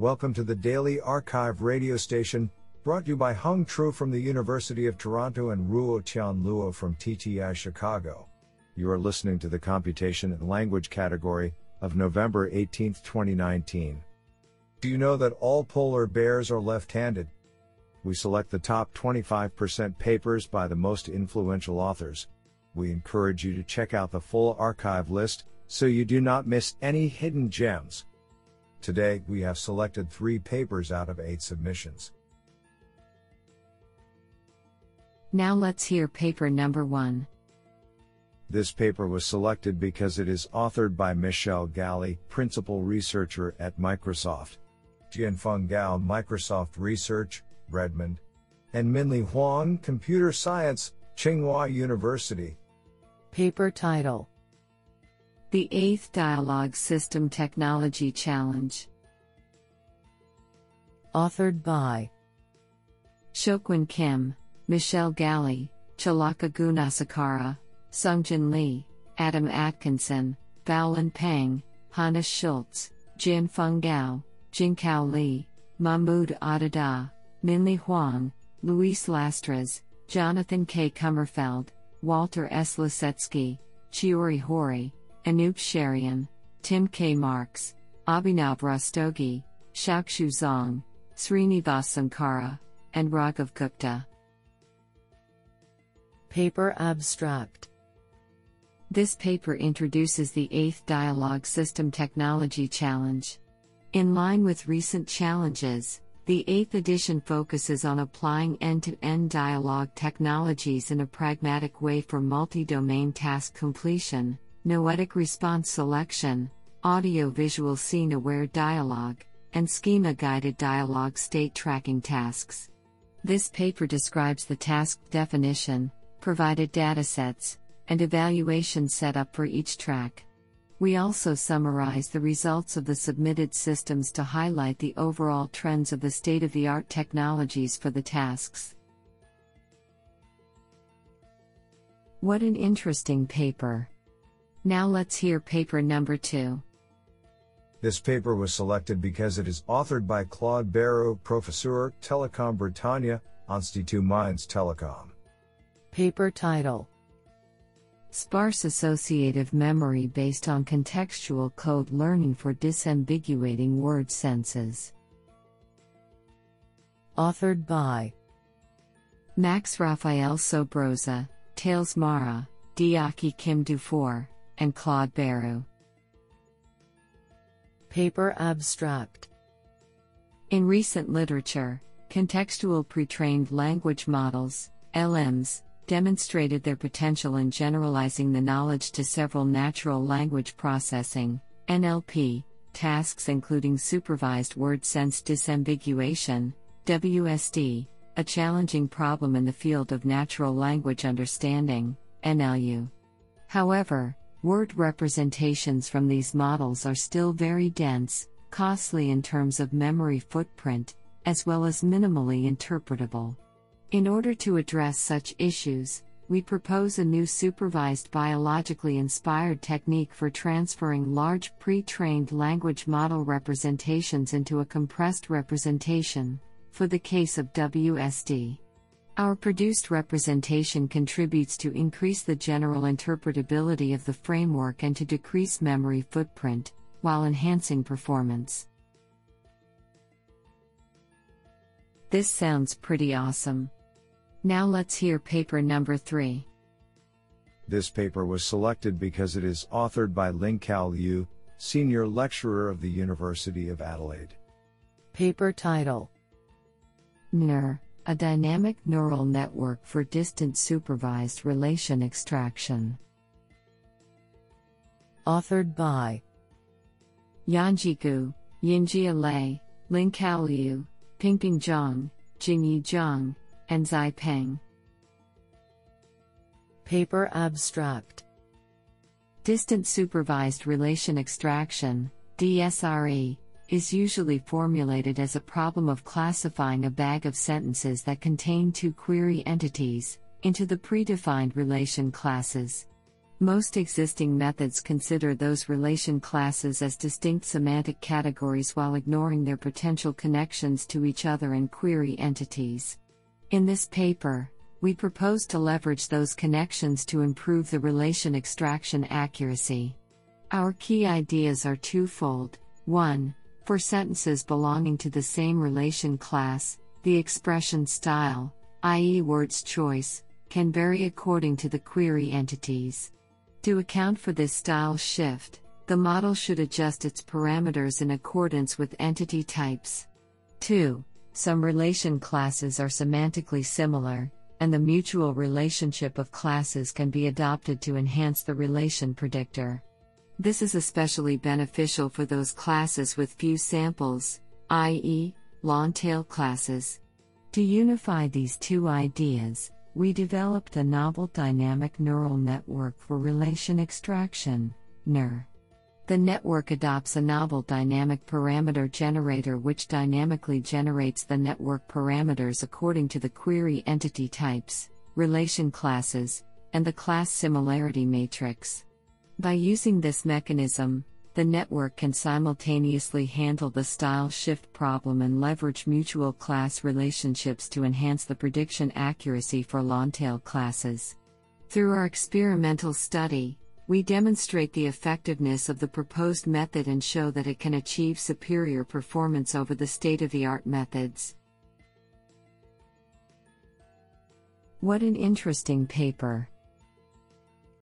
Welcome to the Daily Archive radio station, brought to you by Hung Tru from the University of Toronto and Ruo Tian Luo from TTI Chicago. You are listening to the Computation and Language category of November 18, 2019. Do you know that all polar bears are left handed? We select the top 25% papers by the most influential authors. We encourage you to check out the full archive list so you do not miss any hidden gems. Today, we have selected three papers out of eight submissions. Now let's hear paper number one. This paper was selected because it is authored by Michel Galley, principal researcher at Microsoft. Jianfeng Gao, Microsoft Research, Redmond. And Minlie Huang, Computer Science, Tsinghua University. Paper title The Eighth Dialogue System Technology Challenge. Authored by Seokhwan Kim, Michel Galley, Chulaka Gunasekara, Sungjin Lee, Adam Atkinson, Baolin Peng, Hannes Schulz, Jianfeng Gao, Jinchao Li, Mahmoud Adada, Minlie Huang, Luis Lastras, Jonathan K. Kummerfeld, Walter S. Lasecki, Chiori Hori, Anoop Cherian, Tim K. Marks, Abhinav Rastogi, Xiaoxue Zang, Srinivas Sunkara, and Raghav Gupta. Paper Abstract This paper introduces the 8th Dialogue System Technology Challenge. In line with recent challenges, the 8th edition focuses on applying end to end dialogue technologies in a pragmatic way for multi domain task completion, noetic response selection, audio visual scene aware dialogue, and schema guided dialogue state tracking tasks. This paper describes the task definition, provided datasets, and evaluation setup for each track. We also summarize the results of the submitted systems to highlight the overall trends of the state of the art technologies for the tasks. What an interesting paper! Now let's hear paper number two. This paper was selected because it is authored by Claude Berrou, Professeur, Telecom Bretagne, Institut Mines Telecom. Paper title Sparse associative memory based on contextual code learning for disambiguating word senses. Authored by Max Raphael Sobroza, Tales Marra, Diaki Kim Dufour, and Claude Berrou. Paper Abstract In recent literature, contextual pre-trained language models, LMs, demonstrated their potential in generalizing the knowledge to several natural language processing NLP tasks including supervised word sense disambiguation WSD a challenging problem in the field of natural language understanding NLU however word representations from these models are still very dense costly in terms of memory footprint as well as minimally interpretable in order to address such issues, we propose a new supervised biologically inspired technique for transferring large pre trained language model representations into a compressed representation, for the case of WSD. Our produced representation contributes to increase the general interpretability of the framework and to decrease memory footprint, while enhancing performance. This sounds pretty awesome. Now let's hear paper number 3. This paper was selected because it is authored by Lingqiao Liu, Senior Lecturer of the University of Adelaide. Paper title NER, a dynamic neural network for distant supervised relation extraction. Authored by Yanjie Gou, Yinjie Lei, Lingqiao Liu, Pingping Zhang, Jingyi Zhang, and Zai Peng. Paper Abstract Distant Supervised Relation Extraction, DSRE, is usually formulated as a problem of classifying a bag of sentences that contain two query entities into the predefined relation classes. Most existing methods consider those relation classes as distinct semantic categories while ignoring their potential connections to each other and query entities. In this paper, we propose to leverage those connections to improve the relation extraction accuracy. Our key ideas are twofold. 1. For sentences belonging to the same relation class, the expression style, i.e., word's choice, can vary according to the query entities. To account for this style shift, the model should adjust its parameters in accordance with entity types. 2. Some relation classes are semantically similar, and the mutual relationship of classes can be adopted to enhance the relation predictor. This is especially beneficial for those classes with few samples, i.e., long tail classes. To unify these two ideas, we developed a novel dynamic neural network for relation extraction, NER. The network adopts a novel dynamic parameter generator which dynamically generates the network parameters according to the query entity types, relation classes, and the class similarity matrix. By using this mechanism, the network can simultaneously handle the style shift problem and leverage mutual class relationships to enhance the prediction accuracy for long-tail classes. Through our experimental study, we demonstrate the effectiveness of the proposed method and show that it can achieve superior performance over the state of the art methods. What an interesting paper!